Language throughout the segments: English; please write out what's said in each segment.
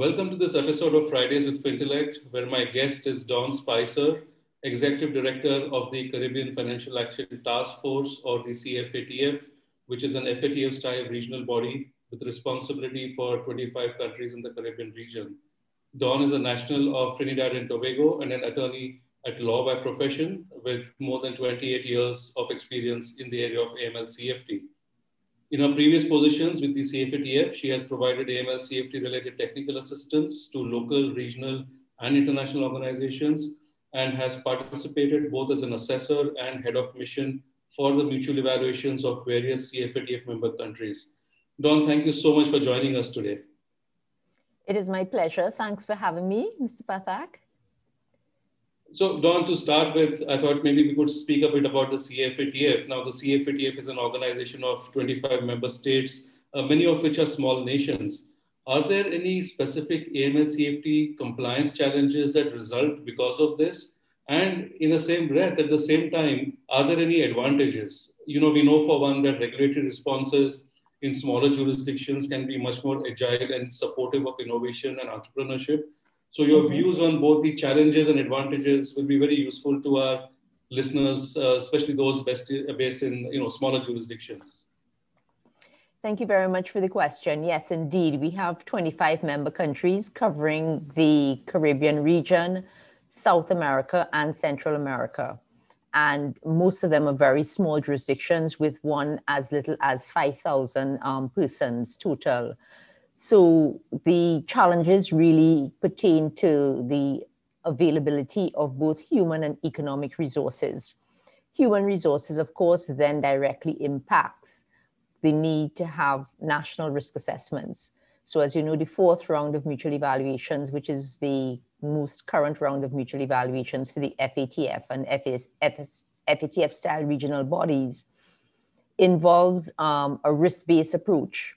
Welcome to this episode of Fridays with Fintellect, where my guest is Dawn Spicer, Executive Director of the Caribbean Financial Action Task Force, or the CFATF, which is an FATF style regional body with responsibility for 25 countries in the Caribbean region. Don is a national of Trinidad and Tobago and an attorney at law by profession with more than 28 years of experience in the area of AML CFT. In her previous positions with the CFATF, she has provided AML CFT related technical assistance to local, regional, and international organizations and has participated both as an assessor and head of mission for the mutual evaluations of various CFATF member countries. Dawn, thank you so much for joining us today. It is my pleasure. Thanks for having me, Mr. Pathak. So, Dawn, to start with, I thought maybe we could speak a bit about the CFATF. Now, the CFATF is an organization of 25 member states, uh, many of which are small nations. Are there any specific AML CFT compliance challenges that result because of this? And in the same breath, at the same time, are there any advantages? You know, we know for one that regulatory responses in smaller jurisdictions can be much more agile and supportive of innovation and entrepreneurship. So your mm-hmm. views on both the challenges and advantages will be very useful to our listeners, uh, especially those based, based in you know smaller jurisdictions. Thank you very much for the question. Yes, indeed, we have 25 member countries covering the Caribbean region, South America, and Central America and most of them are very small jurisdictions with one as little as 5,000 um, persons total. So the challenges really pertain to the availability of both human and economic resources. Human resources, of course, then directly impacts the need to have national risk assessments. So as you know, the fourth round of mutual evaluations, which is the most current round of mutual evaluations for the FATF and FATF style regional bodies involves um, a risk based approach.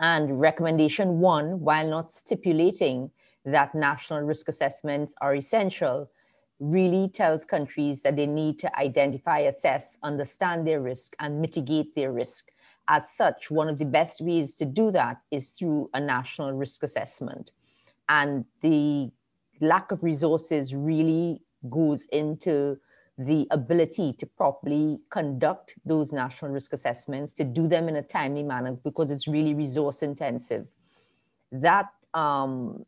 And recommendation one, while not stipulating that national risk assessments are essential, really tells countries that they need to identify, assess, understand their risk, and mitigate their risk. As such, one of the best ways to do that is through a national risk assessment. And the lack of resources really goes into the ability to properly conduct those national risk assessments, to do them in a timely manner because it's really resource intensive. That um,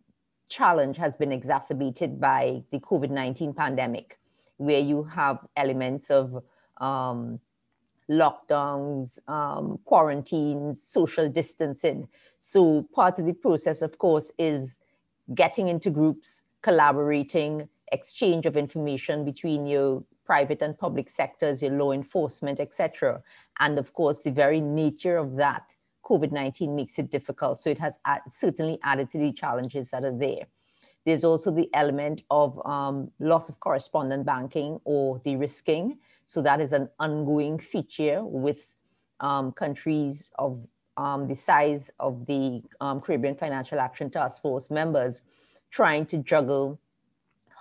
challenge has been exacerbated by the COVID 19 pandemic, where you have elements of um, lockdowns, um, quarantines, social distancing. So, part of the process, of course, is getting into groups, collaborating, exchange of information between your private and public sectors, your law enforcement, etc. And of course, the very nature of that, COVID-19 makes it difficult. So it has add, certainly added to the challenges that are there. There's also the element of um, loss of correspondent banking or de-risking. So that is an ongoing feature with um, countries of um, the size of the um, Caribbean Financial Action Task Force members trying to juggle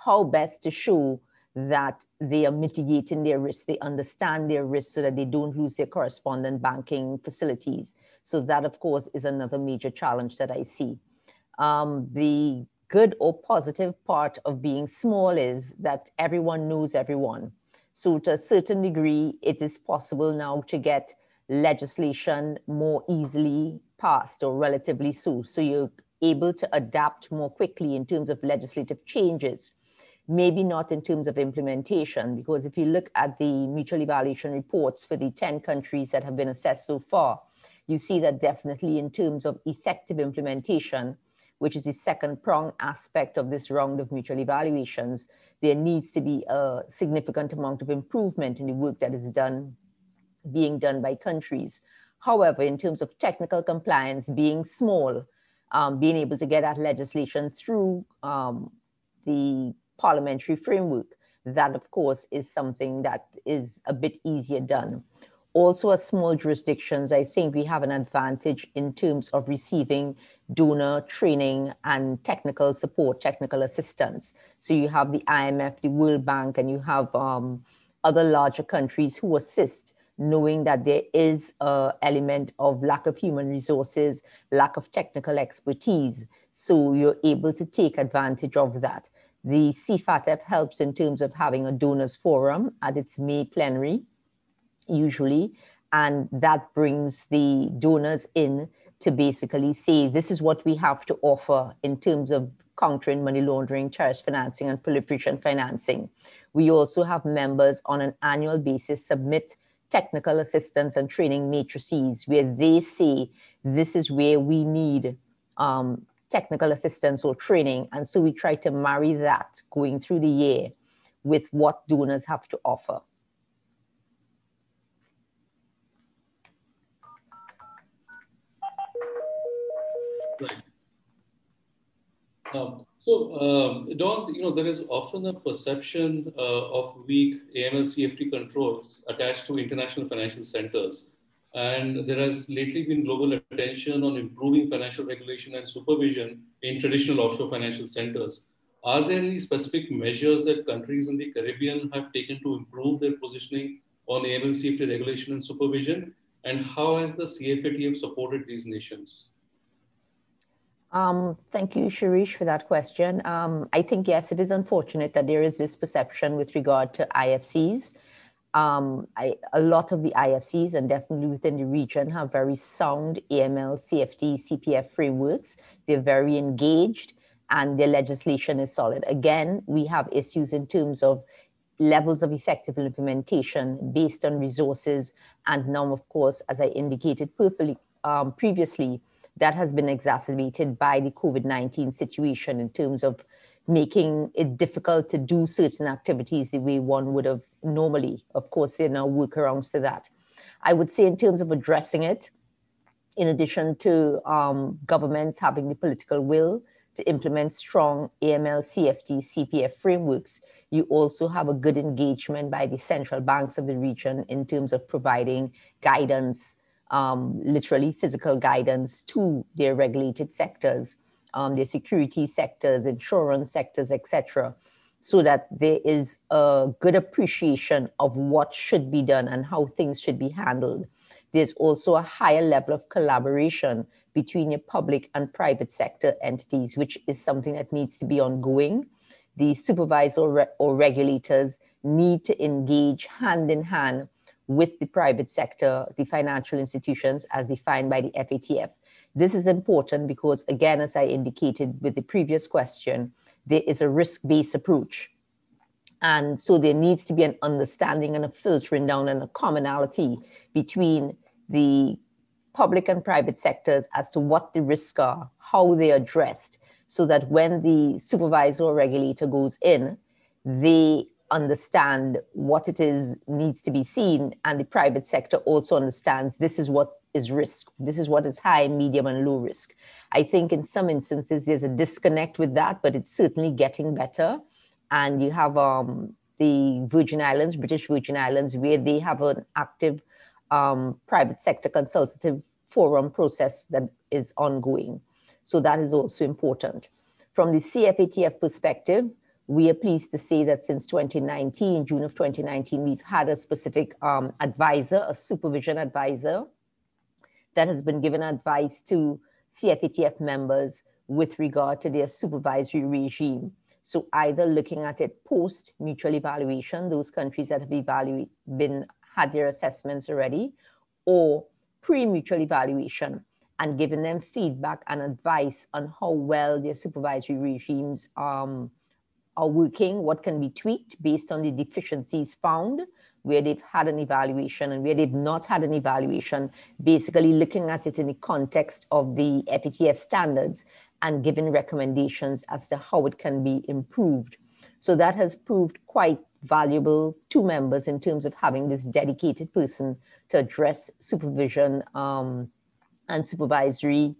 how best to show that they are mitigating their risk, they understand their risk so that they don't lose their correspondent banking facilities. So that, of course, is another major challenge that I see. Um, the good or positive part of being small is that everyone knows everyone. So to a certain degree, it is possible now to get legislation more easily passed or relatively so. So you're able to adapt more quickly in terms of legislative changes. Maybe not in terms of implementation, because if you look at the mutual evaluation reports for the 10 countries that have been assessed so far, you see that definitely in terms of effective implementation, which is the second prong aspect of this round of mutual evaluations, there needs to be a significant amount of improvement in the work that is done, being done by countries. However, in terms of technical compliance being small, um, being able to get at legislation through um, the parliamentary framework. That, of course, is something that is a bit easier done. Also, as small jurisdictions, I think we have an advantage in terms of receiving donor training and technical support, technical assistance. So you have the IMF, the World Bank, and you have um, other larger countries who assist knowing that there is an element of lack of human resources, lack of technical expertise. So you're able to take advantage of that. The CFATF helps in terms of having a donors forum at its May plenary, usually, and that brings the donors in to basically say this is what we have to offer in terms of countering money laundering, terrorist financing, and proliferation financing. We also have members on an annual basis submit technical assistance and training matrices where they say this is where we need um, technical assistance or training. And so we try to marry that going through the year with what donors have to offer. Um, so, um, Dawn, you know, there is often a perception uh, of weak AML CFT controls attached to international financial centers. And there has lately been global attention on improving financial regulation and supervision in traditional offshore financial centers. Are there any specific measures that countries in the Caribbean have taken to improve their positioning on AML regulation and supervision? And how has the CFATF supported these nations? Um, thank you, Shirish, for that question. Um, I think, yes, it is unfortunate that there is this perception with regard to IFCs. Um, I, a lot of the IFCs and definitely within the region have very sound AML, CFT, CPF frameworks. They're very engaged and their legislation is solid. Again, we have issues in terms of levels of effective implementation based on resources. And now, of course, as I indicated perfectly, um, previously, that has been exacerbated by the COVID 19 situation in terms of making it difficult to do certain activities the way one would have normally. Of course, there are now workarounds to that. I would say, in terms of addressing it, in addition to um, governments having the political will to implement strong AML, CFT, CPF frameworks, you also have a good engagement by the central banks of the region in terms of providing guidance um, literally physical guidance to their regulated sectors, um, their security sectors, insurance sectors, etc., so that there is a good appreciation of what should be done and how things should be handled. There's also a higher level of collaboration between your public and private sector entities, which is something that needs to be ongoing. The supervisor or, or regulators need to engage hand in hand with the private sector, the financial institutions as defined by the FATF. This is important because, again, as I indicated with the previous question, there is a risk based approach. And so there needs to be an understanding and a filtering down and a commonality between the public and private sectors as to what the risks are, how they are addressed, so that when the supervisor or regulator goes in, they understand what it is needs to be seen and the private sector also understands this is what is risk. This is what is high medium and low risk. I think in some instances there's a disconnect with that but it's certainly getting better. And you have um, the virgin islands british virgin islands where they have an active um, private sector consultative forum process that is ongoing. So that is also important. From the cfatf perspective we are pleased to say that since 2019, June of 2019, we've had a specific um, advisor, a supervision advisor, that has been given advice to CFATF members with regard to their supervisory regime. So either looking at it post mutual evaluation, those countries that have been had their assessments already, or pre-mutual evaluation and giving them feedback and advice on how well their supervisory regimes um, are working, what can be tweaked based on the deficiencies found, where they've had an evaluation and where they've not had an evaluation, basically looking at it in the context of the FATF standards and giving recommendations as to how it can be improved. So that has proved quite valuable to members in terms of having this dedicated person to address supervision um, and supervisory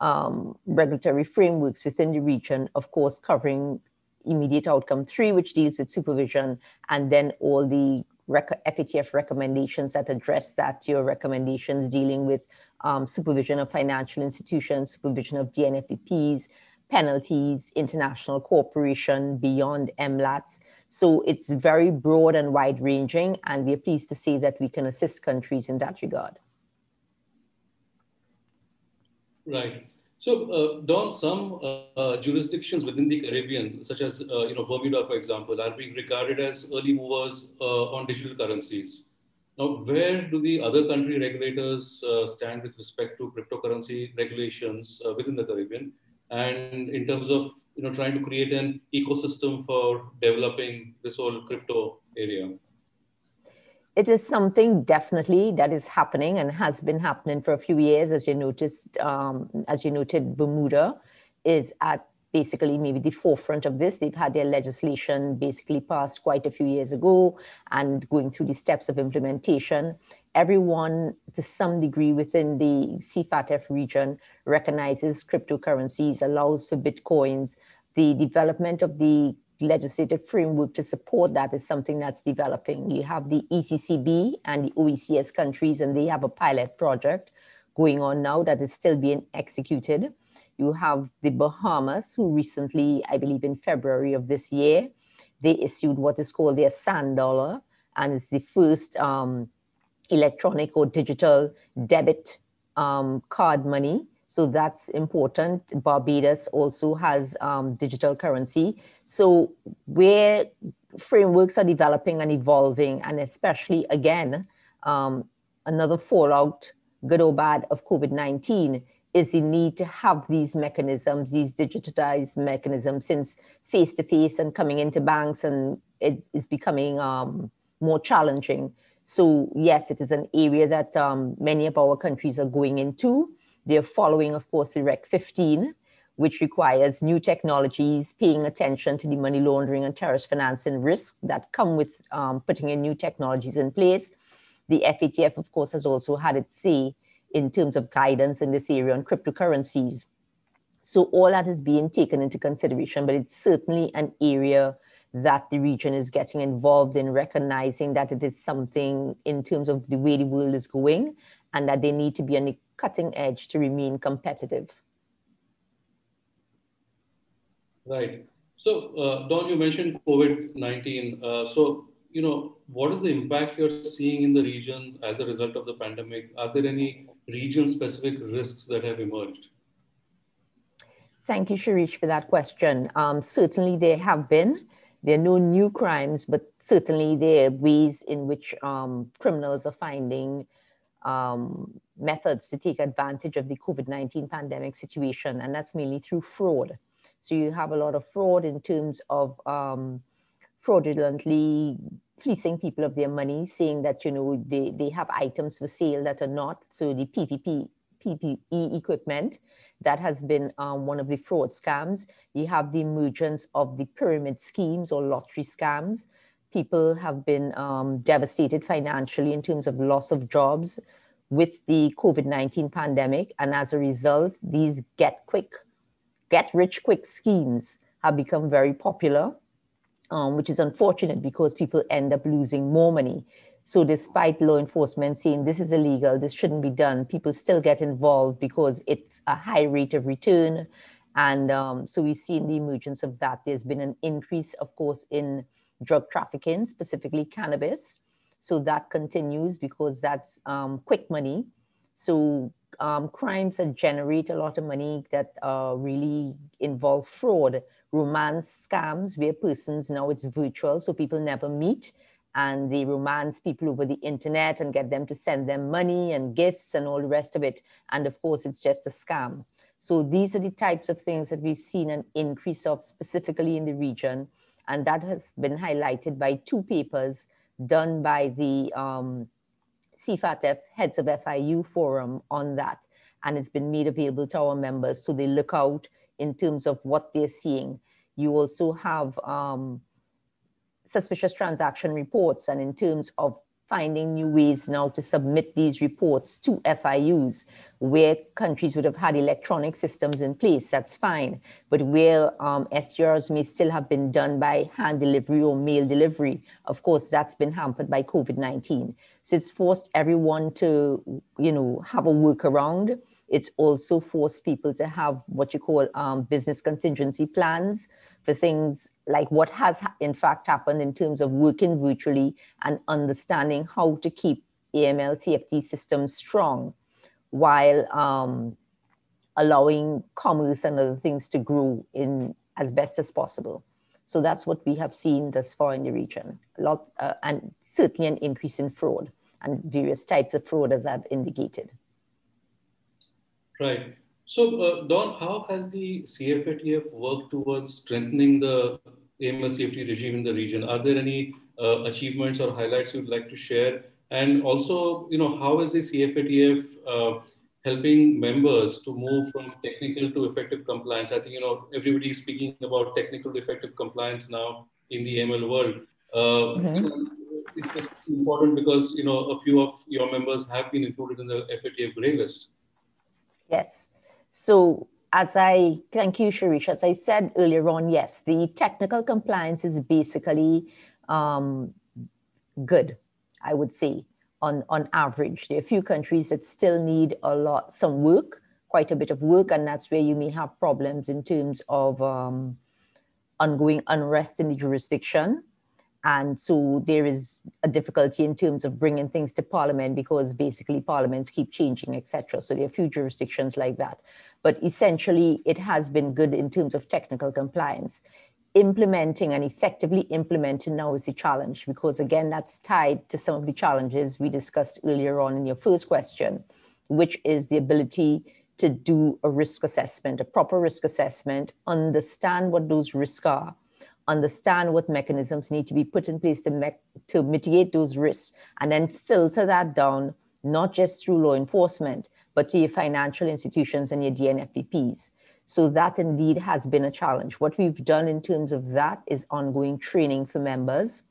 um, regulatory frameworks within the region, of course, covering immediate outcome three, which deals with supervision, and then all the rec- FATF recommendations that address that, your recommendations dealing with um, supervision of financial institutions, supervision of DNFBPs, penalties, international cooperation beyond MLATs. So it's very broad and wide ranging, and we're pleased to see that we can assist countries in that regard. Right. So, uh, Dawn, some uh, jurisdictions within the Caribbean, such as uh, you know Bermuda, for example, are being regarded as early movers uh, on digital currencies. Now, where do the other country regulators uh, stand with respect to cryptocurrency regulations uh, within the Caribbean, and in terms of you know trying to create an ecosystem for developing this whole crypto area? It is something definitely that is happening and has been happening for a few years. As you noticed, um, as you noted, Bermuda is at basically maybe the forefront of this. They've had their legislation basically passed quite a few years ago and going through the steps of implementation. Everyone, to some degree, within the CFATF region recognizes cryptocurrencies, allows for bitcoins. The development of the legislative framework to support that is something that's developing. You have the ECCB and the OECS countries, and they have a pilot project going on now that is still being executed. You have the Bahamas, who recently, I believe in February of this year, they issued what is called their sand dollar, and it's the first um, electronic or digital debit um, card money so that's important. Barbados also has um, digital currency. So where frameworks are developing and evolving, and especially again, um, another fallout, good or bad, of COVID-19 is the need to have these mechanisms, these digitized mechanisms, since face-to-face and coming into banks and it is becoming um, more challenging. So yes, it is an area that um, many of our countries are going into. They're following, of course, the Rec 15, which requires new technologies, paying attention to the money laundering and terrorist financing risks that come with um, putting in new technologies in place. The FATF, of course, has also had its say in terms of guidance in this area on cryptocurrencies. So all that is being taken into consideration, but it's certainly an area that the region is getting involved in recognizing that it is something in terms of the way the world is going and that they need to be the cutting edge to remain competitive. Right. So, uh, Dawn, you mentioned COVID 19. Uh, so, you know, what is the impact you're seeing in the region as a result of the pandemic? Are there any region specific risks that have emerged? Thank you, Shirish, for that question. Um, certainly, there have been. There are no new crimes, but certainly there are ways in which um, criminals are finding um, methods to take advantage of the COVID 19 pandemic situation, and that's mainly through fraud. So you have a lot of fraud in terms of um, fraudulently fleecing people of their money, saying that you know they, they have items for sale that are not. So the PPP PPE equipment that has been um, one of the fraud scams. You have the emergence of the pyramid schemes or lottery scams people have been um, devastated financially in terms of loss of jobs with the COVID 19 pandemic. And as a result, these get quick, get rich quick schemes have become very popular, um, which is unfortunate because people end up losing more money. So, despite law enforcement saying this is illegal, this shouldn't be done, people still get involved because it's a high rate of return. And um, so, we've seen the emergence of that. There's been an increase, of course, in drug trafficking, specifically cannabis. So that continues because that's um, quick money. So um, crimes that generate a lot of money that uh, really involve fraud, romance scams, where persons now it's virtual, so people never meet and they romance people over the internet and get them to send them money and gifts and all the rest of it. And of course, it's just a scam. So these are the types of things that we've seen an increase of specifically in the region. And that has been highlighted by two papers done by the um, CFATF Heads of FIU Forum on that. And it's been made available to our members so they look out in terms of what they're seeing. You also have um, suspicious transaction reports and in terms of finding new ways now to submit these reports to FIUs where countries would have had electronic systems in place, that's fine. But where um, STRs may still have been done by hand delivery or mail delivery, of course, that's been hampered by COVID 19. So it's forced everyone to, you know, have a workaround It's also forced people to have what you call um, business contingency plans for things like what has in fact happened in terms of working virtually and understanding how to keep AML CFT systems strong while um, allowing commerce and other things to grow in as best as possible. So that's what we have seen thus far in the region, a lot, uh, and certainly an increase in fraud and various types of fraud, as I've indicated. Right. So, uh, Dawn, how has the CFATF worked towards strengthening the AML CFT regime in the region? Are there any uh, achievements or highlights you'd like to share? And also, you know, how is the CFATF uh, helping members to move from technical to effective compliance? I think, you know, everybody is speaking about technical to effective compliance now in the AML world. Uh, mm-hmm. It's important because, you know, a few of your members have been included in the FATF grey list. Yes. So as I thank you, Shirish. As I said earlier on, yes, the technical compliance is basically um, good I would say, on, on average. There are a few countries that still need a lot, some work, quite a bit of work, and that's where you may have problems in terms of um, ongoing unrest in the jurisdiction. And so there is a difficulty in terms of bringing things to parliament because basically parliaments keep changing, etc. So there are few jurisdictions like that. But essentially, it has been good in terms of technical compliance implementing and effectively implementing now is the challenge because again that's tied to some of the challenges we discussed earlier on in your first question which is the ability to do a risk assessment a proper risk assessment understand what those risks are understand what mechanisms need to be put in place to, me- to mitigate those risks and then filter that down not just through law enforcement but to your financial institutions and your DNFBPs so that indeed has been a challenge. What we've done in terms of that is ongoing training for members.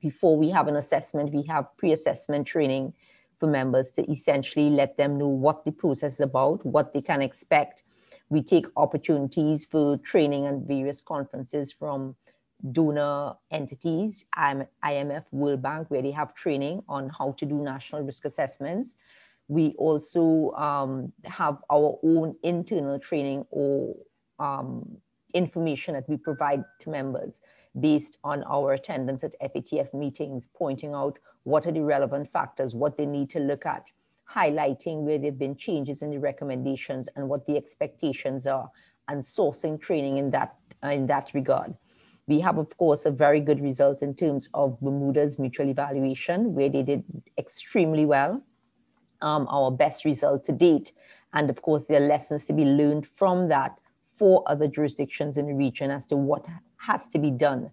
Before we have an assessment, we have pre-assessment training for members to essentially let them know what the process is about, what they can expect. We take opportunities for training and various conferences from donor entities, IMF, World Bank, where they have training on how to do national risk assessments. We also um, have our own internal training or um, information that we provide to members based on our attendance at FATF meetings, pointing out what are the relevant factors, what they need to look at, highlighting where there have been changes in the recommendations and what the expectations are, and sourcing training in that, in that regard. We have, of course, a very good result in terms of Bermuda's mutual evaluation, where they did extremely well um, our best result to date. And of course, there are lessons to be learned from that for other jurisdictions in the region as to what has to be done.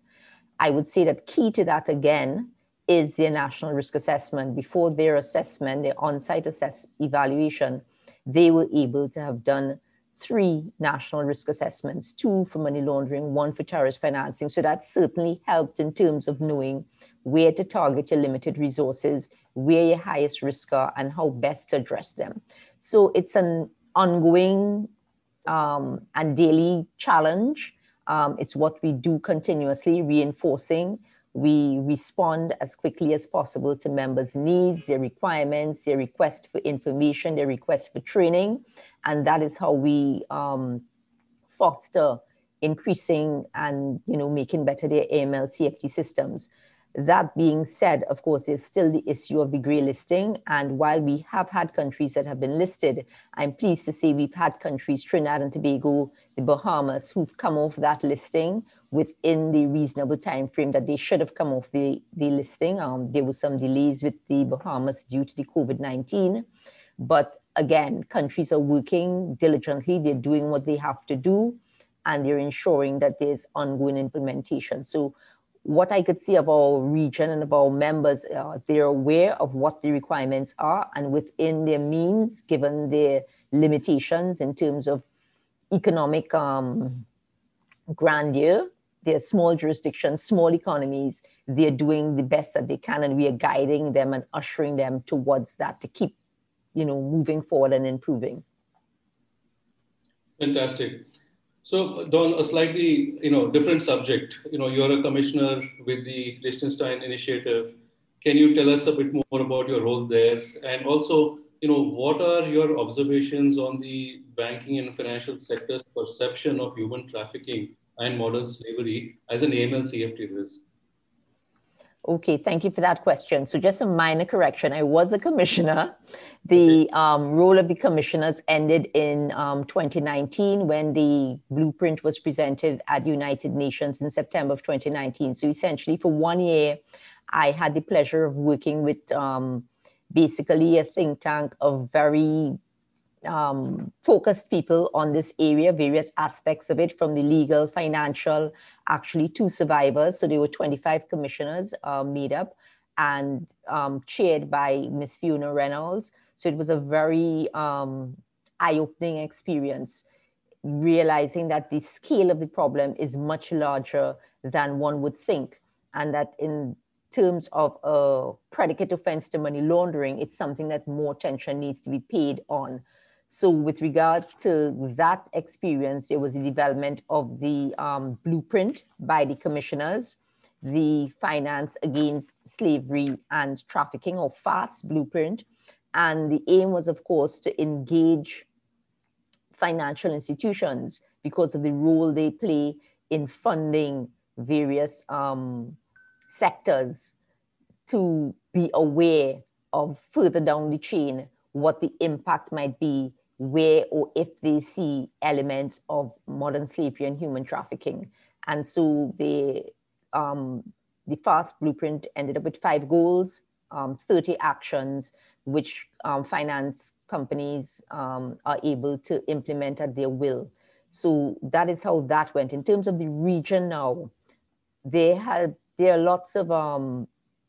I would say that key to that again is their national risk assessment. Before their assessment, their on site assess- evaluation, they were able to have done three national risk assessments two for money laundering, one for terrorist financing. So that certainly helped in terms of knowing where to target your limited resources, where your highest risks are, and how best to address them. So it's an ongoing um, and daily challenge. Um, it's what we do continuously, reinforcing. We respond as quickly as possible to members' needs, their requirements, their request for information, their request for training. And that is how we um, foster increasing and you know making better their AML CFT systems. That being said, of course, there's still the issue of the grey listing. And while we have had countries that have been listed, I'm pleased to say we've had countries, Trinidad and Tobago, the Bahamas, who've come off that listing within the reasonable time frame that they should have come off the, the listing. Um, there were some delays with the Bahamas due to the COVID-19. But again, countries are working diligently. They're doing what they have to do, and they're ensuring that there's ongoing implementation. So what I could see of our region and of our members, uh, they're aware of what the requirements are and within their means, given their limitations in terms of economic um, grandeur, they're small jurisdictions, small economies, they're doing the best that they can and we are guiding them and ushering them towards that to keep, you know, moving forward and improving. Fantastic. So, Dawn, a slightly you know different subject. You know, you're a commissioner with the Liechtenstein Initiative. Can you tell us a bit more about your role there, and also you know, what are your observations on the banking and financial sector's perception of human trafficking and modern slavery as an AML CFT risk? Okay, thank you for that question. So just a minor correction. I was a commissioner. The um, role of the commissioners ended in um, 2019 when the blueprint was presented at United Nations in September of 2019. So essentially for one year, I had the pleasure of working with um, basically a think tank of very um, focused people on this area, various aspects of it, from the legal, financial, actually to survivors. So there were 25 commissioners uh, made up and um, chaired by Miss Fiona Reynolds. So it was a very um, eye-opening experience, realizing that the scale of the problem is much larger than one would think, and that in terms of a predicate offense to money laundering, it's something that more attention needs to be paid on. So with regard to that experience, there was the development of the um, blueprint by the commissioners, the Finance Against Slavery and Trafficking or FAST blueprint. And the aim was, of course, to engage financial institutions because of the role they play in funding various um, sectors to be aware of further down the chain what the impact might be where or if they see elements of modern slavery and human trafficking. And so the, um, the FAST blueprint ended up with five goals, um, 30 actions, which um, finance companies um, are able to implement at their will. So that is how that went. In terms of the region now, they had, there are lots of, um,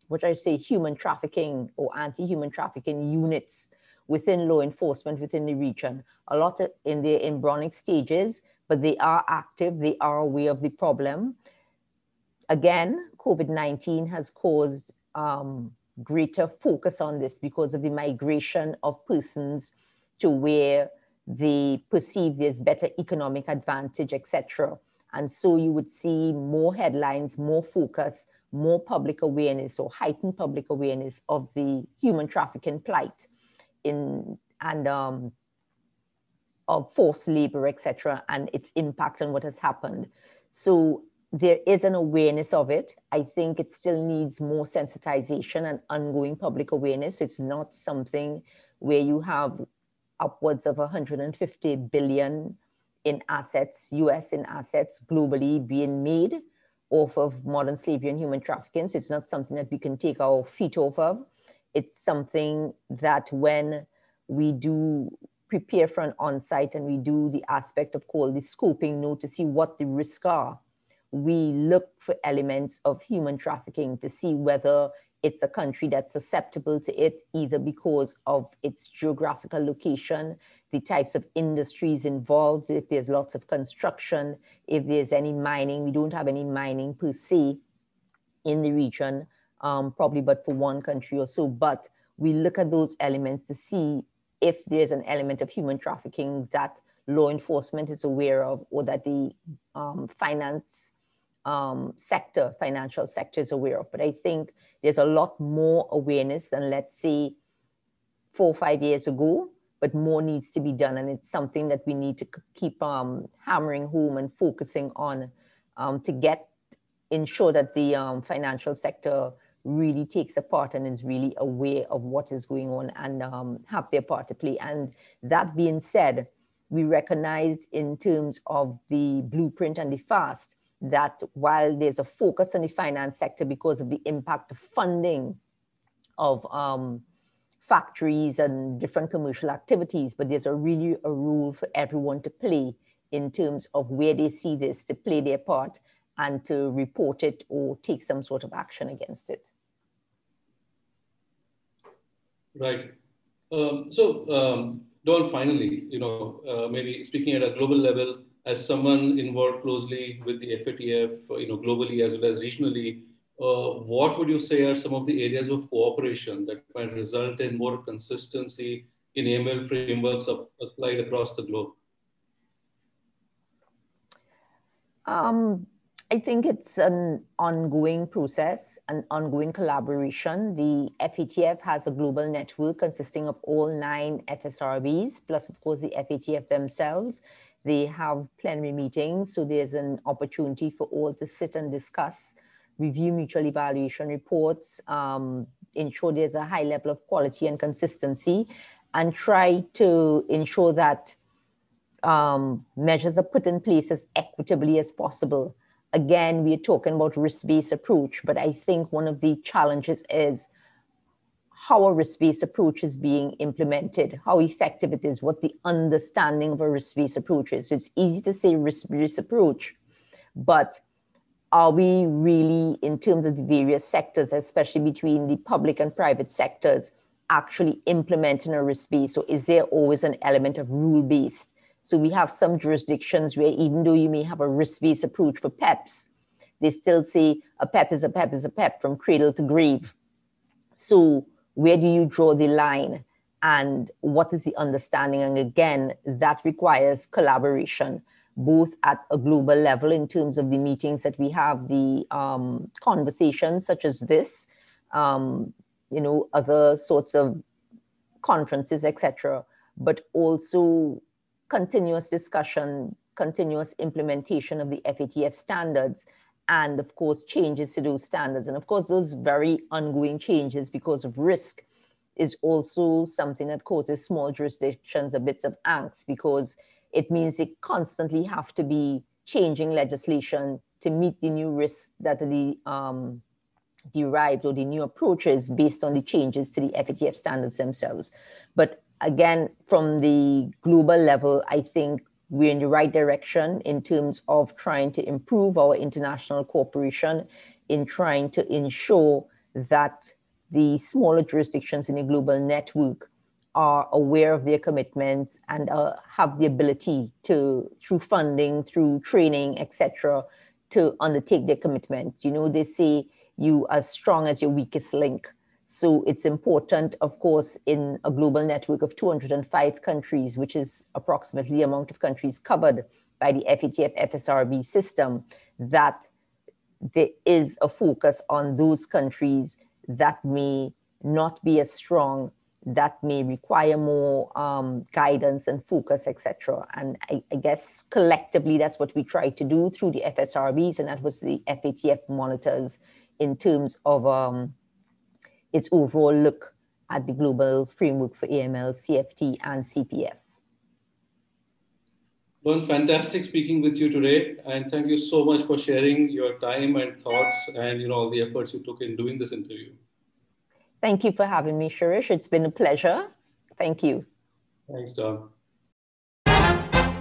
what I say, human trafficking or anti-human trafficking units within law enforcement within the region. A lot of, in the embryonic stages, but they are active, they are aware of the problem. Again, COVID-19 has caused um, greater focus on this because of the migration of persons to where they perceive there's better economic advantage, etc. And so you would see more headlines, more focus, more public awareness or heightened public awareness of the human trafficking plight in and um, of forced labor, etc., and its impact on what has happened. So there is an awareness of it. I think it still needs more sensitization and ongoing public awareness. It's not something where you have upwards of 150 billion in assets, US in assets globally being made off of modern slavery and human trafficking. So it's not something that we can take our feet off of it's something that when we do prepare for an on-site and we do the aspect of called the scoping note to see what the risks are, we look for elements of human trafficking to see whether it's a country that's susceptible to it, either because of its geographical location, the types of industries involved, if there's lots of construction, if there's any mining, we don't have any mining per se in the region, um, probably but for one country or so. But we look at those elements to see if there's an element of human trafficking that law enforcement is aware of or that the um, finance um, sector, financial sector is aware of. But I think there's a lot more awareness than let's say four or five years ago, but more needs to be done. And it's something that we need to keep um, hammering home and focusing on um, to get, ensure that the um, financial sector really takes a part and is really aware of what is going on and um, have their part to play. And that being said, we recognized in terms of the blueprint and the FAST that while there's a focus on the finance sector because of the impact of funding of um, factories and different commercial activities, but there's a really a role for everyone to play in terms of where they see this to play their part and to report it or take some sort of action against it. Right. Um, so, um, Dawn, finally, you know, uh, maybe speaking at a global level, as someone involved closely with the FATF, uh, you know, globally as well as regionally, uh, what would you say are some of the areas of cooperation that might result in more consistency in AML frameworks applied across the globe? Um, I think it's an ongoing process, an ongoing collaboration. The FATF has a global network consisting of all nine FSRBs, plus, of course, the FATF themselves. They have plenary meetings, so there's an opportunity for all to sit and discuss, review mutual evaluation reports, um, ensure there's a high level of quality and consistency, and try to ensure that um, measures are put in place as equitably as possible. Again, we're talking about risk-based approach, but I think one of the challenges is how a risk-based approach is being implemented, how effective it is, what the understanding of a risk-based approach is. So it's easy to say risk-based approach, but are we really, in terms of the various sectors, especially between the public and private sectors, actually implementing a risk-based? So is there always an element of rule-based? So we have some jurisdictions where even though you may have a risk-based approach for PEPs, they still say a PEP is a PEP is a PEP from cradle to grave. So where do you draw the line? And what is the understanding? And again, that requires collaboration, both at a global level in terms of the meetings that we have, the um, conversations such as this, um, you know, other sorts of conferences, etc., but also continuous discussion, continuous implementation of the FATF standards, and of course, changes to those standards. And of course, those very ongoing changes because of risk is also something that causes small jurisdictions a bit of angst because it means they constantly have to be changing legislation to meet the new risks that are the, um, derived or the new approaches based on the changes to the FATF standards themselves. But again, from the global level, I think we're in the right direction in terms of trying to improve our international cooperation, in trying to ensure that the smaller jurisdictions in the global network are aware of their commitments and uh, have the ability to, through funding, through training, etc., to undertake their commitment. You know, they say you as strong as your weakest link. So it's important, of course, in a global network of 205 countries, which is approximately the amount of countries covered by the FATF FSRB system, that there is a focus on those countries that may not be as strong, that may require more um, guidance and focus, etc. And I, I, guess collectively, that's what we try to do through the FSRBs, and that was the FATF monitors in terms of um, its overall look at the global framework for AML, CFT, and CPF. Well, fantastic speaking with you today, and thank you so much for sharing your time and thoughts and you know all the efforts you took in doing this interview. Thank you for having me, Shirish. It's been a pleasure. Thank you. Thanks, Dawn.